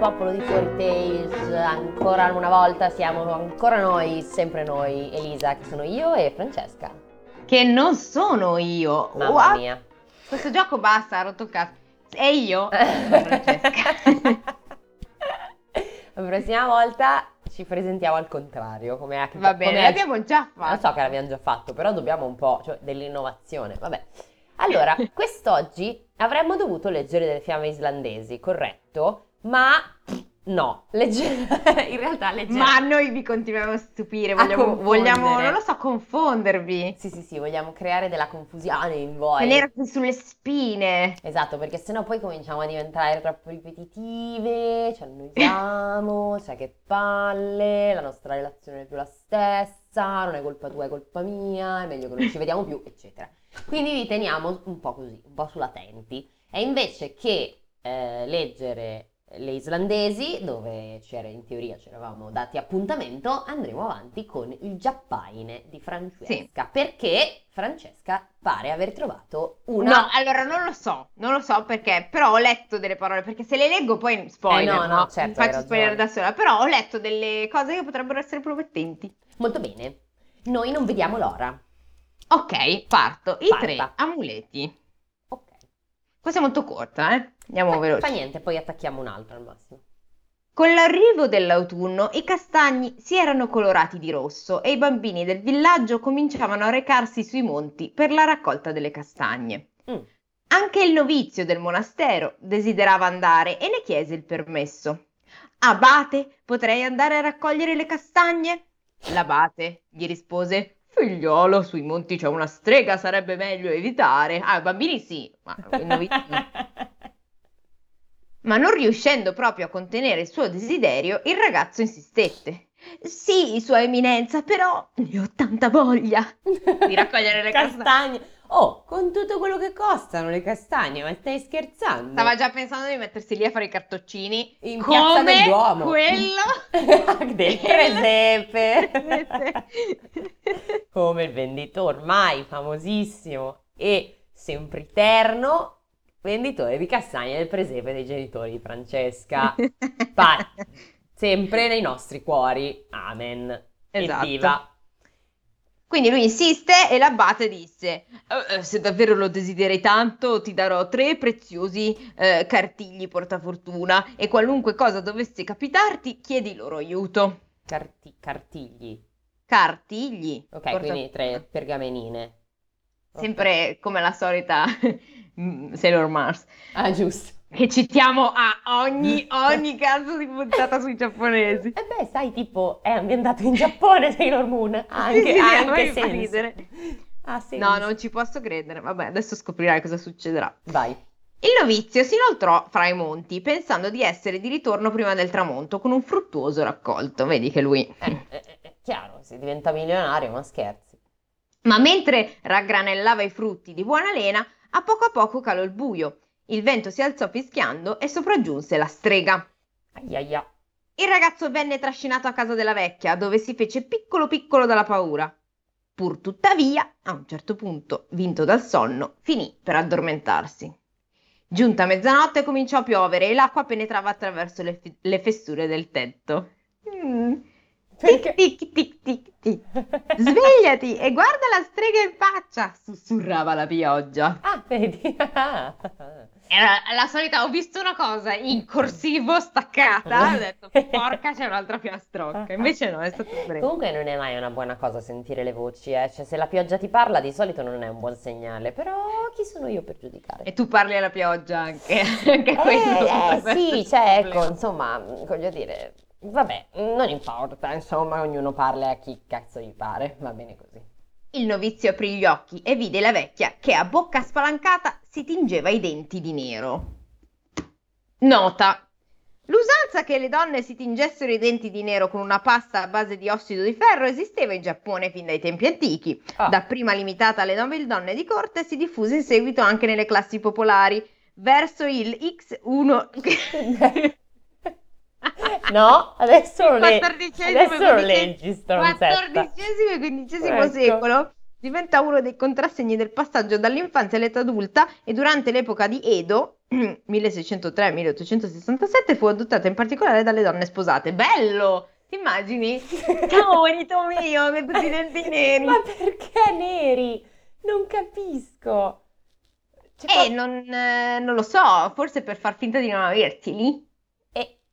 popolo di Fairy Tales, ancora una volta siamo ancora noi, sempre noi, Elisa, che sono io e Francesca. Che non sono io. Mamma What? mia. Questo gioco basta, ha rotto il cazzo. E io, Francesca. La prossima volta ci presentiamo al contrario, come a- Va bene, come l'abbiamo già fatto. so che l'abbiamo già fatto, però dobbiamo un po', cioè dell'innovazione, vabbè. Allora, quest'oggi avremmo dovuto leggere delle fiamme islandesi, corretto? Ma no, legge- in realtà leggiamo... Ma noi vi continuiamo a stupire, vogliamo, vogliamo, non lo so, confondervi. Sì, sì, sì, vogliamo creare della confusione in voi. Tenervi sulle spine. Esatto, perché sennò poi cominciamo a diventare troppo ripetitive, ci annoiamo, cioè che palle, la nostra relazione è più la stessa, non è colpa tua, è colpa mia, è meglio che non ci vediamo più, eccetera. Quindi vi teniamo un po' così, un po' sull'attenti. E invece che eh, leggere le islandesi, dove c'era in teoria ci eravamo dati appuntamento, andremo avanti con il Giappaine di Francesca, perché Francesca pare aver trovato una... No, allora non lo so, non lo so perché, però ho letto delle parole, perché se le leggo poi spoiler, Eh, no, no, certo, Mi faccio spoiler da sola, però ho letto delle cose che potrebbero essere promettenti. Molto bene. Noi non vediamo l'ora. Ok, parto. I Parta. tre amuleti. Questa è molto corta, eh? Andiamo Fa, veloci. fa niente, poi attacchiamo un altro al massimo. Con l'arrivo dell'autunno i castagni si erano colorati di rosso e i bambini del villaggio cominciavano a recarsi sui monti per la raccolta delle castagne. Mm. Anche il novizio del monastero desiderava andare e ne chiese il permesso. Abate, potrei andare a raccogliere le castagne? L'abate gli rispose: Figliolo, sui monti c'è una strega, sarebbe meglio evitare. Ah, i bambini sì, ma novizio no. Ma non riuscendo proprio a contenere il suo desiderio, il ragazzo insistette. Sì, Sua Eminenza, però ne ho tanta voglia di raccogliere le castagne. castagne. Oh, con tutto quello che costano le castagne, ma stai scherzando? Stava già pensando di mettersi lì a fare i cartoccini In Piazza come del Duomo. quello del presepe. Come il venditore ormai famosissimo e sempiterno venditore di castagne del presepe dei genitori di Francesca. Pa- sempre nei nostri cuori. Amen. Esatto. Evviva. Quindi lui insiste e l'abate disse: "Eh, eh, Se davvero lo desideri tanto, ti darò tre preziosi eh, cartigli portafortuna e qualunque cosa dovesse capitarti, chiedi loro aiuto. Carti- cartigli. Cartigli. Ok, porta- quindi tre pergamenine. Sempre come la solita mm, Sailor Mars. Ah, giusto. Che citiamo a ogni, ogni caso di puntata sui giapponesi. E beh, sai, tipo, è ambientato in Giappone Sailor Moon. Anche, Sì, sì, anche senso. ridere. Ha senso. No, non ci posso credere. Vabbè, adesso scoprirai cosa succederà. Vai. Il novizio si inoltrò fra i monti, pensando di essere di ritorno prima del tramonto, con un fruttuoso raccolto. Vedi che lui. Eh, eh, eh, è chiaro, si diventa milionario, ma scherzi. Ma mentre raggranellava i frutti di buona lena, a poco a poco calò il buio. Il vento si alzò fischiando e sopraggiunse la strega. Ai ai ai. Il ragazzo venne trascinato a casa della vecchia, dove si fece piccolo piccolo dalla paura. Pur tuttavia, a un certo punto, vinto dal sonno, finì per addormentarsi. Giunta mezzanotte cominciò a piovere e l'acqua penetrava attraverso le, fi- le fessure del tetto. Mm. Tic tic tic tic tic. Svegliati e guarda la strega in faccia, sussurrava la pioggia. Ah, vedi? Era la solita, ho visto una cosa in corsivo staccata, ho detto porca c'è un'altra filastrocca, invece no, è stato breve. Comunque non è mai una buona cosa sentire le voci, eh. Cioè, se la pioggia ti parla, di solito non è un buon segnale. Però chi sono io per giudicare? E tu parli alla pioggia anche, anche. Eh, eh, potrebbe sì, cioè, ecco, insomma, vabbè, dire, vabbè, non importa, insomma, ognuno parla a chi cazzo gli pare, va bene così. Il novizio aprì gli occhi e vide la vecchia che a bocca spalancata si tingeva i denti di nero. Nota. L'usanza che le donne si tingessero i denti di nero con una pasta a base di ossido di ferro esisteva in Giappone fin dai tempi antichi. Ah. Dapprima limitata alle nobildonne di corte, si diffuse in seguito anche nelle classi popolari. Verso il X1 No, adesso lo, le- adesso e leggi, stronzetta. XIV e XV Ecco. secolo diventa uno dei contrassegni del passaggio dall'infanzia all'età adulta e durante l'epoca di Edo, 1603-1867, fu adottata in particolare dalle donne sposate. Bello! Ti immagini? Ciao, bonito mio, con tutti i denti neri. Ma perché neri? Non capisco. Cioè, Eh, non, eh, non lo so, forse per far finta di non averteli.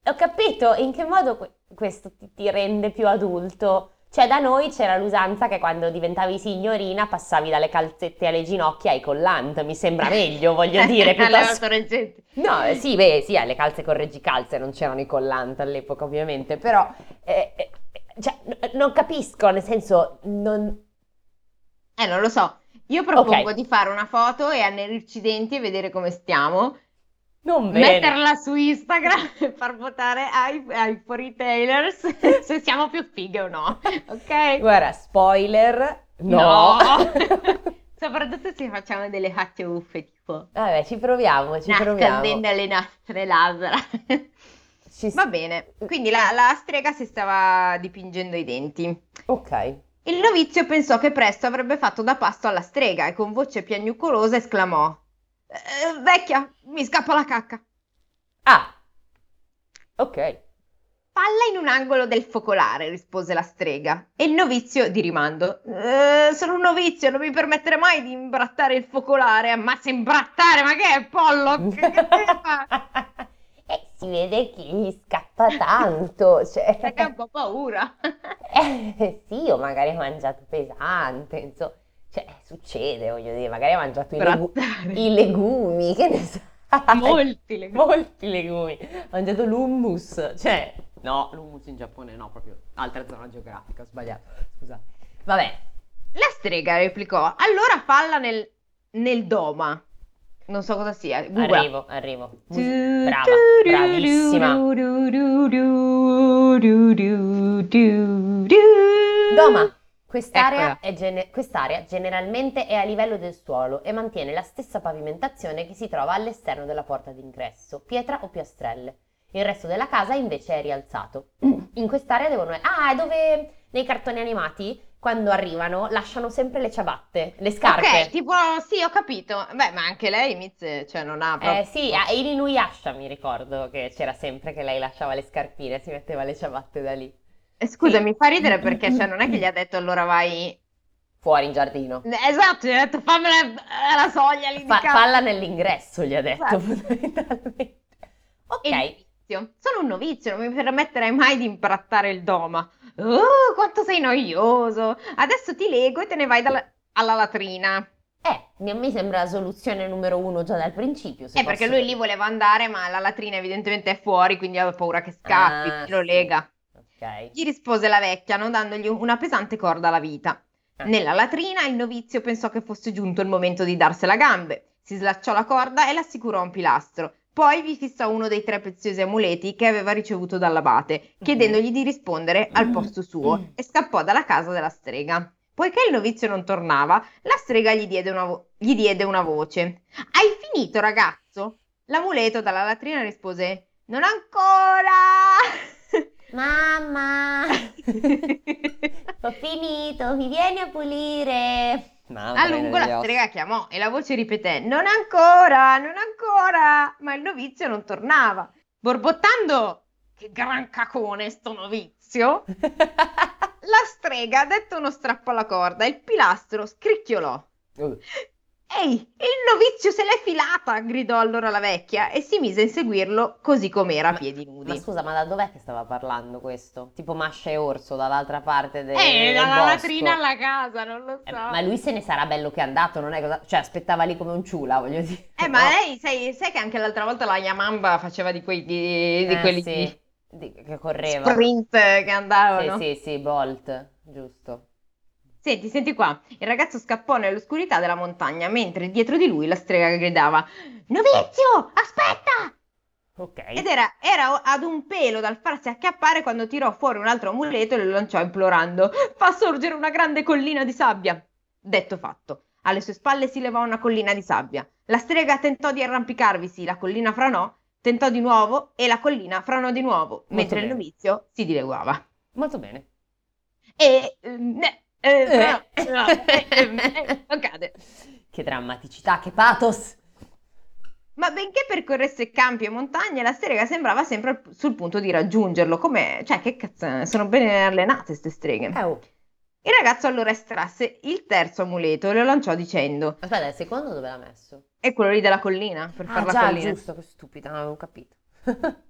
Ho capito in che modo que- questo ti, ti rende più adulto. Cioè, da noi c'era l'usanza che quando diventavi signorina passavi dalle calzette alle ginocchia ai collant. Mi sembra meglio, voglio dire, piuttosto. No, eh, sì, beh, sì, alle calze correggicalze non c'erano i collant all'epoca, ovviamente, però eh, eh, cioè, n- non capisco, nel senso, non... Eh, non lo so. Io propongo Ok. di fare una foto e annerirci i denti e vedere come stiamo. Non bene. Metterla su Instagram e far votare ai, ai retailers se siamo più fighe o no. Ok? Guarda, spoiler, no. Soprattutto se facciamo delle facce uffe, tipo Vabbè, ci proviamo, ci proviamo. nascondendo le nostre labbra. Ci Va bene, quindi la, la strega si stava dipingendo i denti. Ok. Il novizio pensò che presto avrebbe fatto da pasto alla strega e con voce piagnucolosa esclamò: "Eh, Vecchia, mi scappa la cacca. Ah, ok. Palla in un angolo del focolare, rispose la strega. E il novizio di rimando: "Eh, sono un novizio, non mi permettere mai di imbrattare il focolare. Ammazza imbrattare, ma che è Pollock? Che te fa? E si vede che gli scappa tanto, cioè... Che ha un po' paura. Eh, sì, o magari ha mangiato pesante, insomma, cioè, succede, voglio dire, magari ha mangiato i, legu- i legumi, che ne sai? Molti legumi. Molti legumi. Ha mangiato l'hummus, cioè, no, l'hummus in Giappone no, proprio altra zona geografica, ho sbagliato, scusa. Vabbè, La strega replicò: Allora falla nel, nel doma. Non so cosa sia. Googla. arrivo, arrivo. Mus- Brava, bravissima. Doma, quest'area, gene- quest'area generalmente è a livello del suolo e mantiene la stessa pavimentazione che si trova all'esterno della porta d'ingresso, pietra o piastrelle. Il resto della casa invece è rialzato. In quest'area devono... Ah, è dove nei cartoni animati, quando arrivano, lasciano sempre le ciabatte, le scarpe. Ok, tipo, sì, ho capito. Beh, ma anche lei, Miz, cioè, non ha proprio... Eh sì, a- in Inuyasha mi ricordo che c'era sempre che lei lasciava le scarpine si metteva le ciabatte da lì. Eh, Scusa, mi fa ridere perché, cioè, non è che gli ha detto allora vai... Fuori in giardino. Esatto, gli ha detto fammela alla soglia lì Fa- falla nell'ingresso, gli ha detto Esatto. fondamentalmente. Ok, E. Sono un novizio, non mi permetterei mai di imbrattare il doma. Oh, quanto sei noioso. Adesso ti lego e te ne vai dalla- alla latrina. eh, mi, mi sembra la soluzione numero uno già dal principio. Eh, perché lui lì voleva andare, ma la latrina evidentemente è fuori, quindi aveva paura che scappi, Ah, lo sì. lega. Ok. Gli rispose la vecchia, non dandogli una pesante corda alla vita. Ah. Nella latrina il novizio pensò che fosse giunto il momento di darsela a gambe. Si slacciò la corda e l'assicurò a un pilastro. Poi vi fissò uno dei tre preziosi amuleti che aveva ricevuto dall'abate, chiedendogli di rispondere al posto suo, e scappò dalla casa della strega. Poiché il novizio non tornava, la strega gli diede una, vo- gli diede una voce. Hai finito, ragazzo? L'amuleto dalla latrina rispose: Non ancora! Mamma, ho finito, mi vieni a pulire. Mamma, A lungo la strega chiamò e la voce ripeté: Non ancora, non ancora! Ma il novizio non tornava. Borbottando, che gran cacone sto novizio! La strega dette uno strappo alla corda e il pilastro scricchiolò. Uh, Ehi, il novizio se l'è filata! gridò allora la vecchia e si mise a inseguirlo così com'era a piedi Ma nudi. scusa, ma da dov'è che stava parlando questo? Tipo Mascia e Orso dall'altra parte de- Eh, del dalla bosco. latrina alla casa, non lo Eh, so. ma lui se ne sarà bello che è andato, non è cosa... Cioè, aspettava lì come un ciula, voglio dire. Eh, ma No. lei, sai, sai che anche l'altra volta la Yamamba faceva di, quei, di, di Eh, quelli sì, di- che correva. sprint che andavano. Sì, sì, sì, Bolt, giusto. Senti, senti qua. Il ragazzo scappò nell'oscurità della montagna, mentre dietro di lui la strega gridava: Novizio, aspetta! Ok. Ed era, era ad un pelo dal farsi acchiappare quando tirò fuori un altro amuleto e lo lanciò implorando: Fa sorgere una grande collina di sabbia. Detto fatto. Alle sue spalle si levò una collina di sabbia. La strega tentò di arrampicarvisi, la collina franò, tentò di nuovo e la collina franò di nuovo, mentre il bene. novizio si dileguava. Molto bene. E, ehm, eh, no, no, eh, non cade. Che drammaticità, che pathos! Ma benché percorresse campi e montagne, la strega sembrava sempre sul punto di raggiungerlo. Come, cioè, che cazzo, sono bene allenate queste streghe. Eh, oh. Il ragazzo allora estrasse il terzo amuleto e lo lanciò dicendo: Aspetta, il secondo dove l'ha messo? È quello lì della collina, per Ah, fare la già, collina. giusto, che stupida, non avevo capito.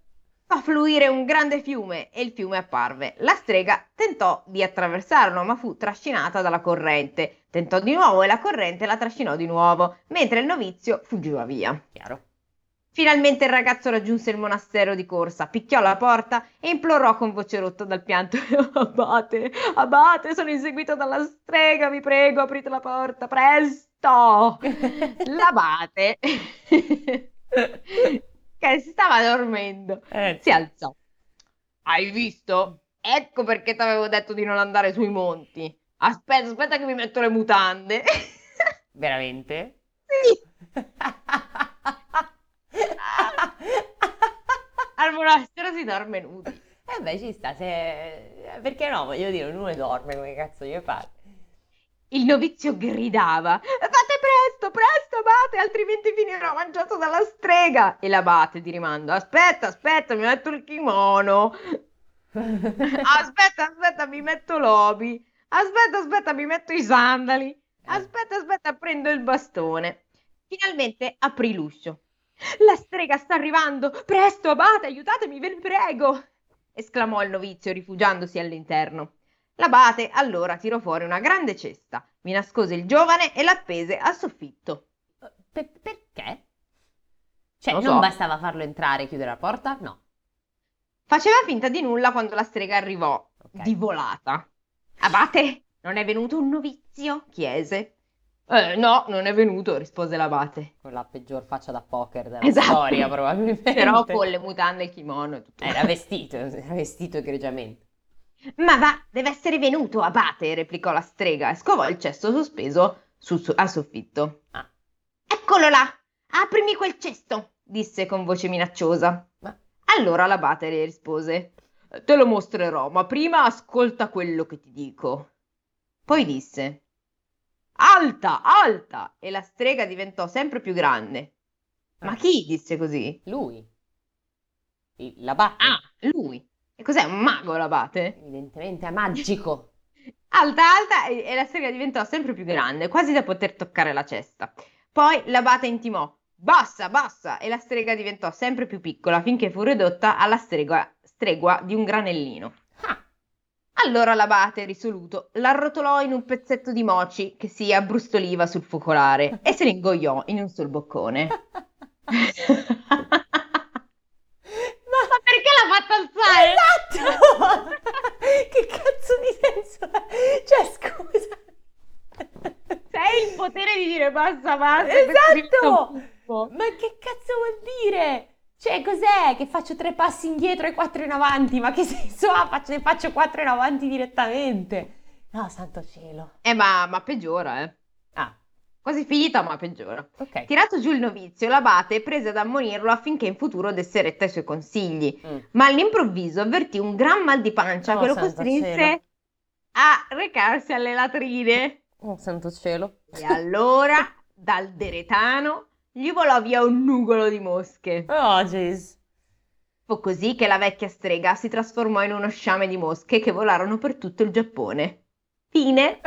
Fa fluire un grande fiume e il fiume apparve. La strega tentò di attraversarlo, ma fu trascinata dalla corrente. Tentò di nuovo e la corrente la trascinò di nuovo, mentre il novizio fuggiva via. Chiaro. Finalmente il ragazzo raggiunse il monastero di corsa, picchiò alla porta e implorò con voce rotta dal pianto: Abate, abate, sono inseguito dalla strega, vi prego, aprite la porta, presto! L'abate, che stava dormendo, Eh, si alzò. Hai visto? Ecco perché ti avevo detto di non andare sui monti. Aspetta, aspetta che mi metto le mutande. Veramente? Sì. Al monastero si dorme nudi. Eh beh, ci sta, se... perché no? Voglio dire, uno dorme, come cazzo gli fare? Il novizio gridava: Fate presto, presto, abate, altrimenti finirò mangiato dalla strega. E l'abate di rimando: Aspetta, aspetta, mi metto il kimono. Aspetta, aspetta, mi metto l'obi. Aspetta, aspetta, mi metto i sandali. Aspetta, aspetta, prendo il bastone. Finalmente aprì l'uscio. La strega sta arrivando! Presto, abate, aiutatemi, ve ne prego! esclamò il novizio rifugiandosi all'interno. L'abate allora tirò fuori una grande cesta, vi nascose il giovane e l'appese al soffitto. Per- perché? Cioè, Non non so. bastava farlo entrare e chiudere la porta? No. Faceva finta di nulla quando la strega arrivò, Ok. di volata. Abate, non è venuto un novizio? chiese. Eh, no, non è venuto, rispose l'abate. Con la peggior faccia da poker della Esatto. storia, probabilmente. Però con le mutande e il kimono e tutto. Era vestito, era vestito egregiamente. Ma va, deve essere venuto, abate, replicò la strega e scovò il cesto sospeso sul so- al soffitto. Ah. Eccolo là, aprimi quel cesto, disse con voce minacciosa. Ma- Allora l'abate le rispose: Te lo mostrerò, ma prima ascolta quello che ti dico. Poi disse: Alta, alta! E la strega diventò sempre più grande. Ma Ah. chi disse così? Lui. L'abate. Ah, lui. E cos'è un mago l'abate? Evidentemente è magico. Alta, alta e, e la strega diventò sempre più grande, quasi da poter toccare la cesta. Poi l'abate intimò: Bassa, bassa! E la strega diventò sempre più piccola finché fu ridotta alla stregua, stregua di un granellino. Ah, Allora l'abate, risoluto, l'arrotolò in un pezzetto di moci che si abbrustoliva sul focolare e se ne ingoiò in un sol boccone. Ma perché l'ha fatto alzare? Esatto! che cazzo di senso è? Cioè, scusa. Se hai il basta, questo diventa Esatto! Ma che cazzo vuol dire? Cioè, cos'è? Che faccio tre passi indietro e quattro in avanti? Ma che senso ha? Faccio, ne faccio quattro in avanti direttamente. No, santo cielo. Eh, ma, ma peggiora, eh. Ah, Quasi finita, ma peggiora. ok. Tirato giù il novizio, l'abate prese ad ammonirlo affinché in futuro desse retta ai suoi consigli. Mm. Ma all'improvviso avvertì un gran mal di pancia Oh, che lo costrinse cielo. a recarsi alle latrine. Oh, santo cielo. E allora, dal deretano, gli volò via un nugolo di mosche. Oh, jeez. Fu così che la vecchia strega si trasformò in uno sciame di mosche che volarono per tutto il Giappone. Fine.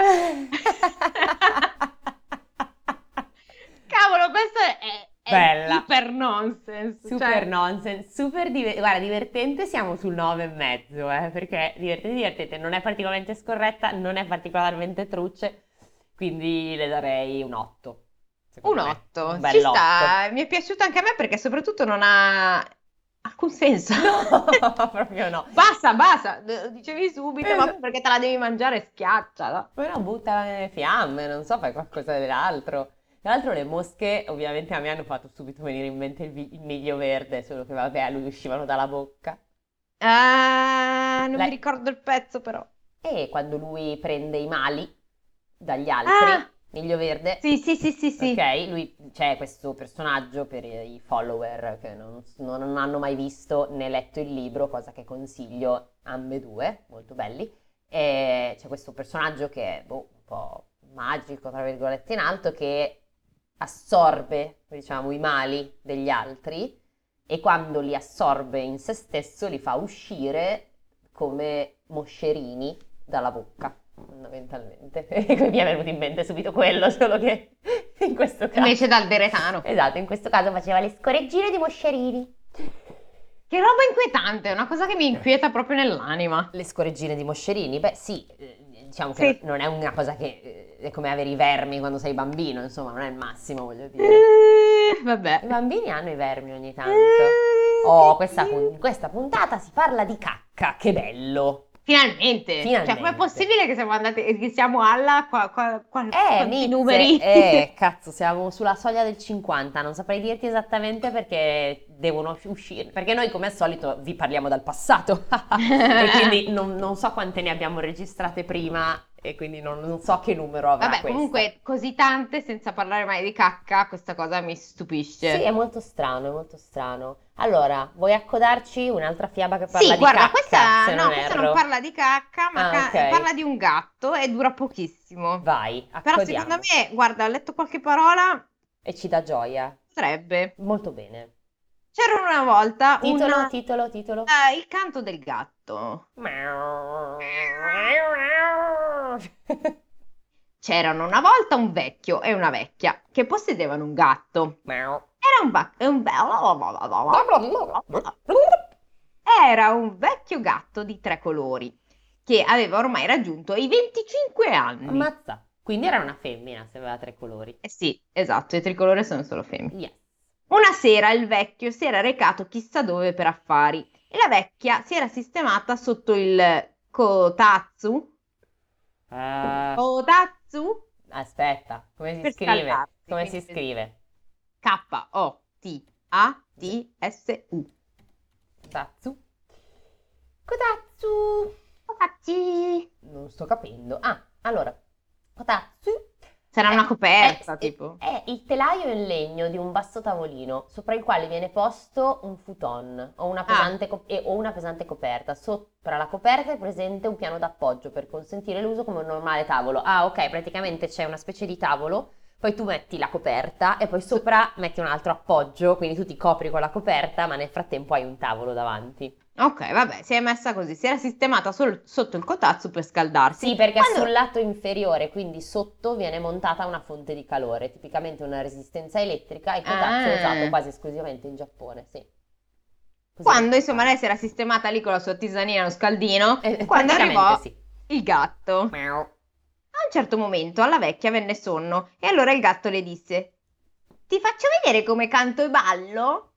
Cavolo, questo è, è Bella. super nonsense. Super cioè- nonsense, super diver- guarda, divertente, siamo sul 9 e mezzo, eh, perché divertente, divertente, non è particolarmente scorretta, non è particolarmente truce, quindi le darei un 8. Un secondo me. 8, Un ci bel sta, mi è piaciuto anche a me perché soprattutto non ha alcun senso. No, proprio no. Basta, basta, dicevi subito, ma Esatto. perché te la devi mangiare schiacciala. Però butta le fiamme, non so, fai qualcosa dell'altro. Tra l'altro le mosche ovviamente a me hanno fatto subito venire in mente il, vi- il miglio verde, solo che vabbè, a lui uscivano dalla bocca. Ah, non La- mi ricordo il pezzo però. E quando lui prende i mali dagli altri, Ah! miglio verde, Sì, sì, sì, sì, sì. Ok, lui c'è questo personaggio per i follower che non, non hanno mai visto né letto il libro, cosa che consiglio ambedue, molto belli. E c'è questo personaggio che è boh, un po' magico, tra virgolette, in alto, che assorbe, diciamo, i mali degli altri e quando li assorbe in se stesso li fa uscire come moscerini dalla bocca, fondamentalmente. E mi è venuto in mente subito quello, solo che in questo caso... Invece dal deretano. Esatto, in questo caso faceva le scoreggine di moscerini. Che roba inquietante, è una cosa che mi inquieta proprio nell'anima. Le scoreggine di moscerini? Beh sì, eh, diciamo che Sì. non è una cosa che eh, è come avere i vermi quando sei bambino, insomma, non è il massimo, voglio dire. Eh, vabbè. I bambini hanno i vermi ogni tanto. Eh, Oh, questa, questa puntata si parla di cacca, che bello! Finalmente. Finalmente. Cioè, com'è possibile che siamo andati, che siamo alla qua, qua, qua- Eh, Mitze, numeri? eh, cazzo, siamo sulla soglia del 50, non saprei dirti esattamente perché devono uscire, perché noi come al solito vi parliamo dal passato e quindi non, non so quante ne abbiamo registrate prima e quindi non, non so che numero avrà Vabbè, questa. comunque, così tante senza parlare mai di cacca, questa cosa mi stupisce. Sì, è molto strano, è molto strano. Allora, vuoi accodarci un'altra fiaba che parla Sì, di guarda, cacca, questa, se no, non questa erro? non parla di cacca, ma Ah, ca- parla di un gatto e dura pochissimo. Vai, Però accodiamo. secondo me, guarda, ho letto qualche parola, E ci dà gioia. potrebbe. Molto bene. C'era una volta Titolo, una- titolo, titolo. eh, il canto del gatto. C'erano una volta un vecchio e una vecchia che possedevano un gatto. Era un, ba- un be- Era un vecchio gatto di tre colori che aveva ormai raggiunto i 25 anni. Ammazza. Quindi era una femmina se aveva tre colori. Eh sì, esatto, i tricolori sono solo femmine. Yes. Una sera il vecchio si era recato chissà dove per affari e la vecchia si era sistemata sotto il kotatsu. Eh, Kotatsu? aspetta, come si Per scrive? scaldarsi, Come si quindi- scrive? K-O-T-A-T-S-U. Kotatsu. Kotatsu. Kotatsu. Non sto capendo. Ah, allora. Kotatsu. Sarà una è- coperta, è- tipo. È il telaio in legno di un vasto tavolino sopra il quale viene posto un futon o Ah. una pesante, co- e- o una pesante coperta. Sopra la coperta è presente un piano d'appoggio per consentire l'uso come un normale tavolo. Ah, ok, praticamente c'è una specie di tavolo, poi tu metti la coperta e poi sopra metti un altro appoggio, quindi tu ti copri con la coperta, ma nel frattempo hai un tavolo davanti. Ok, vabbè, si è messa così, si era sistemata sol- sotto il kotatsu per scaldarsi. Sì, perché Quando- sul lato inferiore, quindi sotto, viene montata una fonte di calore, tipicamente una resistenza elettrica, e kotatsu è Ah. usato quasi esclusivamente in Giappone, sì. Così. Quando insomma lei si era sistemata lì con la sua tisanina, lo scaldino, Eh, quando praticamente arrivò sì. il gatto. Miau. A un certo momento alla vecchia venne sonno e allora il gatto le disse: Ti faccio vedere come canto e ballo?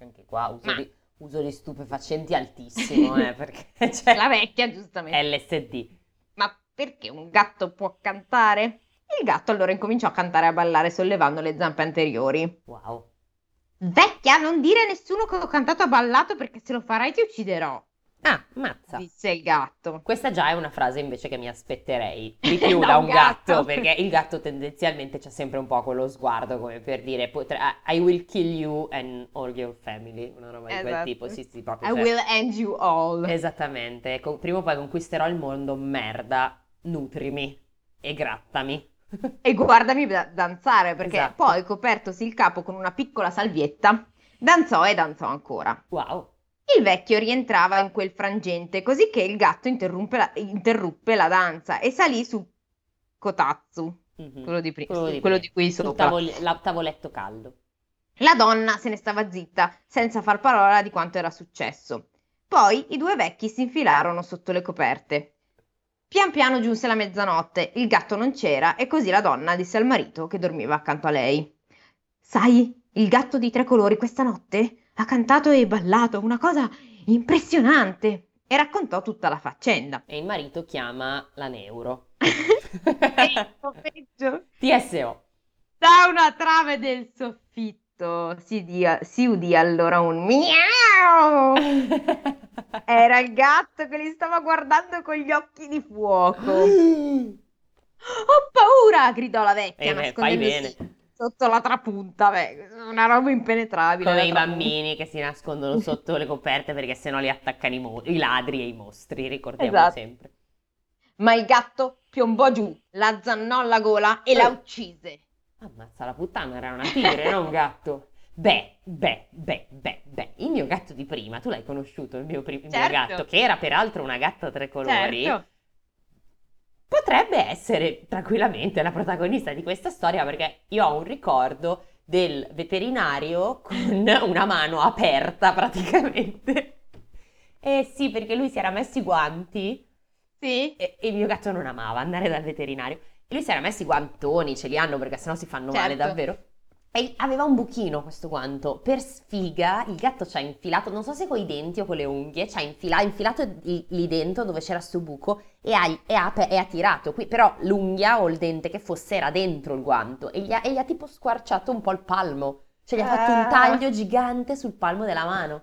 Anche qua uso, Ma- di, uso di stupefacenti altissimo, eh, perché c'è La vecchia, giustamente. LSD. Ma perché un gatto può cantare? Il gatto allora incominciò a cantare e a ballare sollevando le zampe anteriori. Wow. Vecchia, non dire a nessuno che ho cantato e ballato perché se lo farai ti ucciderò, Ah, mazza. disse il gatto. Questa già è una frase invece che mi aspetterei di più Da da un gatto, gatto. perché il gatto tendenzialmente c'ha sempre un po' quello sguardo come per dire potre- I will kill you and all your family, una roba di quel Esatto. tipo, sì sì, proprio. I cioè- will end you all. Esattamente, con- prima o poi conquisterò il mondo, merda, nutrimi e grattami. E guardami da- danzare perché Esatto. poi, copertosi il capo con una piccola salvietta, danzò e danzò ancora. Wow. Il vecchio rientrava in quel frangente, così che il gatto interruppe la, interruppe la danza e salì su Kotatsu, Mhm. quello di, pri- Quello di quello di qui sopra. tavol- la- tavoletto caldo. La donna se ne stava zitta, senza far parola di quanto era successo. Poi i due vecchi si infilarono sotto le coperte. Pian piano giunse la mezzanotte, il gatto non c'era e così la donna disse al marito che dormiva accanto a lei. Sai, il gatto di tre colori questa notte ha cantato e ballato una cosa impressionante e raccontò tutta la faccenda. E il marito chiama la neuro. Peggio, peggio. TSO. Da una trave del soffitto si, dia- si udì allora un miau. Era il gatto che li stava guardando con gli occhi di fuoco. Ho paura! gridò la vecchia, Eh beh, fai nascondendosi sotto la trapunta. Beh, una roba impenetrabile. Come la i bambini che si nascondono sotto le coperte perché sennò li attaccano i, mo- i ladri e i mostri, ricordiamo Esatto. sempre. Ma il gatto piombò giù, la zannò alla gola e la Eh. uccise. Ammazza la puttana, era una tigre, non un gatto. Beh, beh, beh, beh, beh, il mio gatto di prima, tu l'hai conosciuto, il mio, pri- il mio Certo. gatto, che era peraltro una gatta a tre colori, Certo. Potrebbe essere tranquillamente la protagonista di questa storia perché io ho un ricordo del veterinario con una mano aperta praticamente. Eh sì, perché lui si era messo i guanti Sì. e, e il mio gatto non amava andare dal veterinario. E lui si era messo i guantoni, ce li hanno perché sennò si fanno male Certo. davvero. E aveva un buchino questo guanto. Per sfiga, il gatto ci ha infilato, non so se con i denti o con le unghie, ci ha infila- infilato lì lì dentro dove c'era sto buco e ha, e ha e ha tirato. Qui, però l'unghia o il dente che fosse era dentro il guanto e gli ha, e gli ha tipo squarciato un po' il palmo. Cioè gli ha fatto un Ah. taglio gigante sul palmo della mano.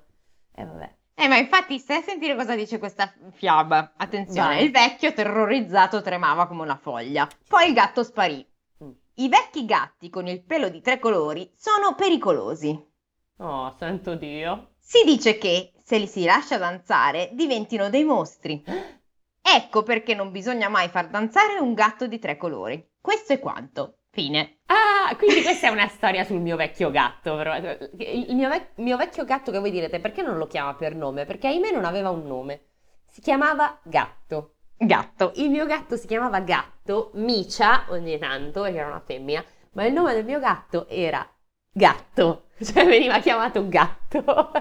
E vabbè. Eh, ma infatti stai a sentire cosa dice questa fiaba. Attenzione, Vai. il vecchio terrorizzato tremava come una foglia. Poi il gatto sparì. I vecchi gatti con il pelo di tre colori sono pericolosi. Oh, santo Dio. Si dice che se li si lascia danzare diventino dei mostri. Ecco perché non bisogna mai far danzare un gatto di tre colori. Questo è quanto. Fine. Ah, quindi questa è una storia sul mio vecchio gatto. però. Il mio, vec- mio vecchio gatto che voi direte perché non lo chiama per nome? Perché ahimè non aveva un nome. Si chiamava Gatto. Gatto. Il mio gatto si chiamava Gatto, Micia ogni tanto, perché era una femmina, ma il nome del mio gatto era Gatto. Cioè veniva chiamato Gatto.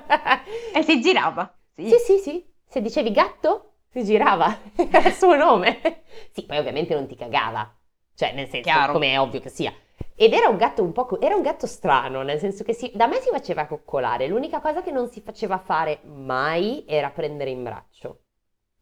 E si girava. Sì. Sì, sì, sì. Se dicevi gatto, si girava. Era il suo nome. Sì, poi ovviamente non ti cagava. Cioè, nel senso, Chiaro. come è ovvio che sia. Ed era un gatto un po'... co- era un gatto strano, nel senso che si- da me si faceva coccolare. L'unica cosa che non si faceva fare mai era prendere in braccio.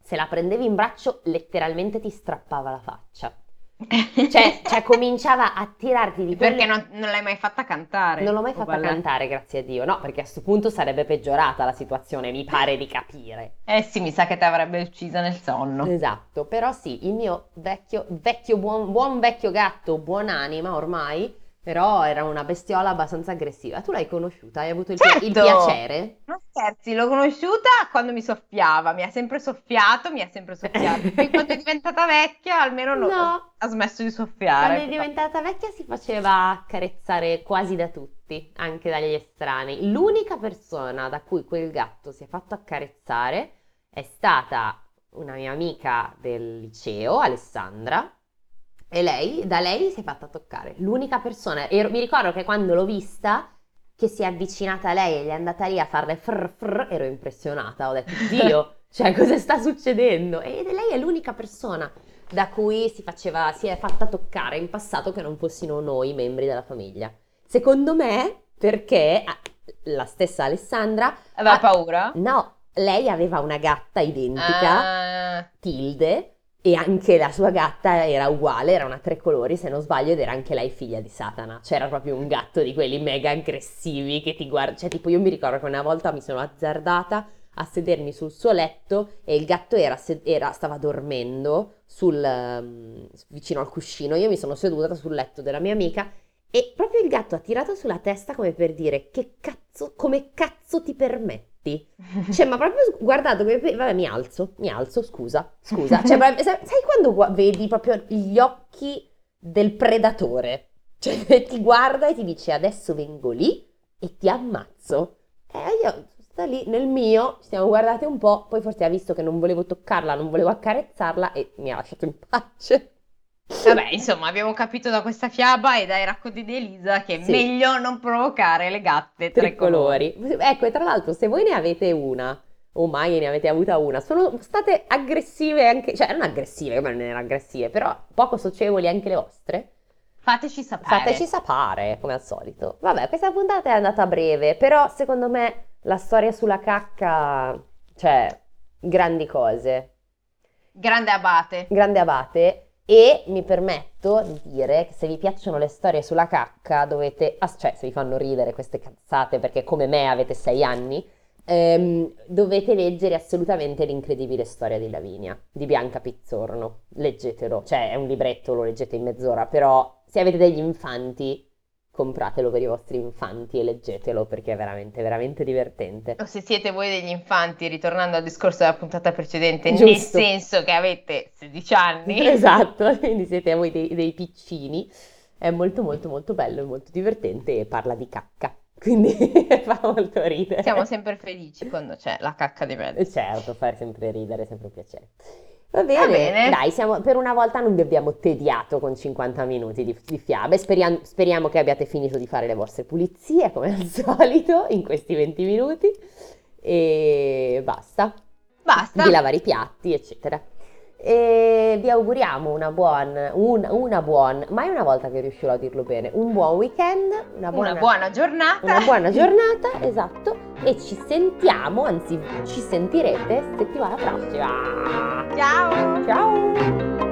Se la prendevi in braccio, letteralmente ti strappava la faccia. Cioè, cioè cominciava a tirarti di quelle... Perché non, non l'hai mai fatta cantare? Non l'ho mai o fatta ballare? cantare, grazie a Dio. No, perché a questo punto sarebbe peggiorata la situazione, mi pare di capire. Eh sì, mi sa che ti avrebbe uccisa nel sonno. Esatto, però sì, il mio vecchio, vecchio buon, buon vecchio gatto, buonanima ormai, però era una bestiola abbastanza aggressiva. Tu l'hai conosciuta? Hai avuto il, pi- il Certo! piacere? Non scherzi, l'ho conosciuta quando mi soffiava, mi ha sempre soffiato, mi ha sempre soffiato. Poi quando è diventata vecchia, almeno no- No. ha smesso di Quando soffiare. è diventata vecchia si faceva accarezzare quasi da tutti, anche dagli estranei. L'unica persona da cui quel gatto si è fatto accarezzare è stata una mia amica del liceo, Alessandra, e lei, da lei si è fatta toccare. L'unica persona, ero- mi ricordo che quando l'ho vista, che si è avvicinata a lei e gli è andata lì a farle frr frr, ero impressionata, ho detto, Dio, cioè cosa sta succedendo? E lei è l'unica persona da cui si faceva, si è fatta toccare in passato che non fossimo noi membri della famiglia. Secondo me, perché ah, la stessa Alessandra, Aveva ah, paura? no, lei aveva una gatta identica, Ah, Tilde, e anche la sua gatta era uguale, era una tre colori se non sbaglio, ed era anche lei figlia di Satana. C'era proprio un gatto di quelli mega aggressivi che ti guarda, cioè tipo io mi ricordo che una volta mi sono azzardata a sedermi sul suo letto e il gatto era, era- stava dormendo sul, ehm, vicino al cuscino. Io mi sono seduta sul letto della mia amica e proprio il gatto ha tirato sulla testa come per dire che cazzo, come cazzo ti permetti? Cioè, ma proprio guardato vabbè, mi alzo, mi alzo, scusa, scusa. Cioè, sai, quando vedi proprio gli occhi del predatore? Cioè, ti guarda e ti dice adesso vengo lì e ti ammazzo. E io sta lì nel mio, ci siamo guardate un po', poi forse ha visto che non volevo toccarla, non volevo accarezzarla e mi ha lasciato in pace. Vabbè, insomma, abbiamo capito da questa fiaba e dai racconti di Elisa che è Sì. meglio non provocare le gatte tre colori. tricolori. Ecco, e tra l'altro, se voi ne avete una, o mai ne avete avuta una, sono state aggressive anche, cioè non aggressive, come non erano aggressive, però poco socievoli anche le vostre. Fateci sapere. Fateci sapere, come al solito. Vabbè, questa puntata è andata breve, però secondo me la storia sulla cacca, cioè, grandi cose. Grande abate. Grande abate. E mi permetto di dire che se vi piacciono le storie sulla cacca, dovete, cioè se vi fanno ridere queste cazzate perché come me avete sei anni, ehm, dovete leggere assolutamente l'incredibile storia di Lavinia di Bianca Pizzorno. Leggetelo, cioè è un libretto, lo leggete in mezz'ora, però se avete degli infanti compratelo per i vostri infanti e leggetelo perché è veramente, veramente divertente. O se siete voi degli infanti, ritornando al discorso della puntata precedente, nel Giusto. senso che avete 16 anni, Esatto, quindi siete voi dei, dei piccini. È molto molto molto bello e molto divertente e parla di cacca, quindi fa molto ridere. siamo sempre felici quando c'è la cacca di mezzo. Certo, fa sempre ridere, sempre un piacere. Va bene, Va bene. dai, siamo- per una volta non vi abbiamo tediato con 50 minuti di, di fiabe. Speriamo, speriamo che abbiate finito di fare le vostre pulizie, come al solito, in questi 20 minuti. E basta. Basta. Di lavare i piatti, eccetera e vi auguriamo una buona, un, una buona, mai una volta che riuscirò a dirlo bene, un buon weekend, una buona, una buona giornata. Una buona giornata, esatto, e ci sentiamo, anzi ci sentirete settimana prossima. Ciao! Ciao!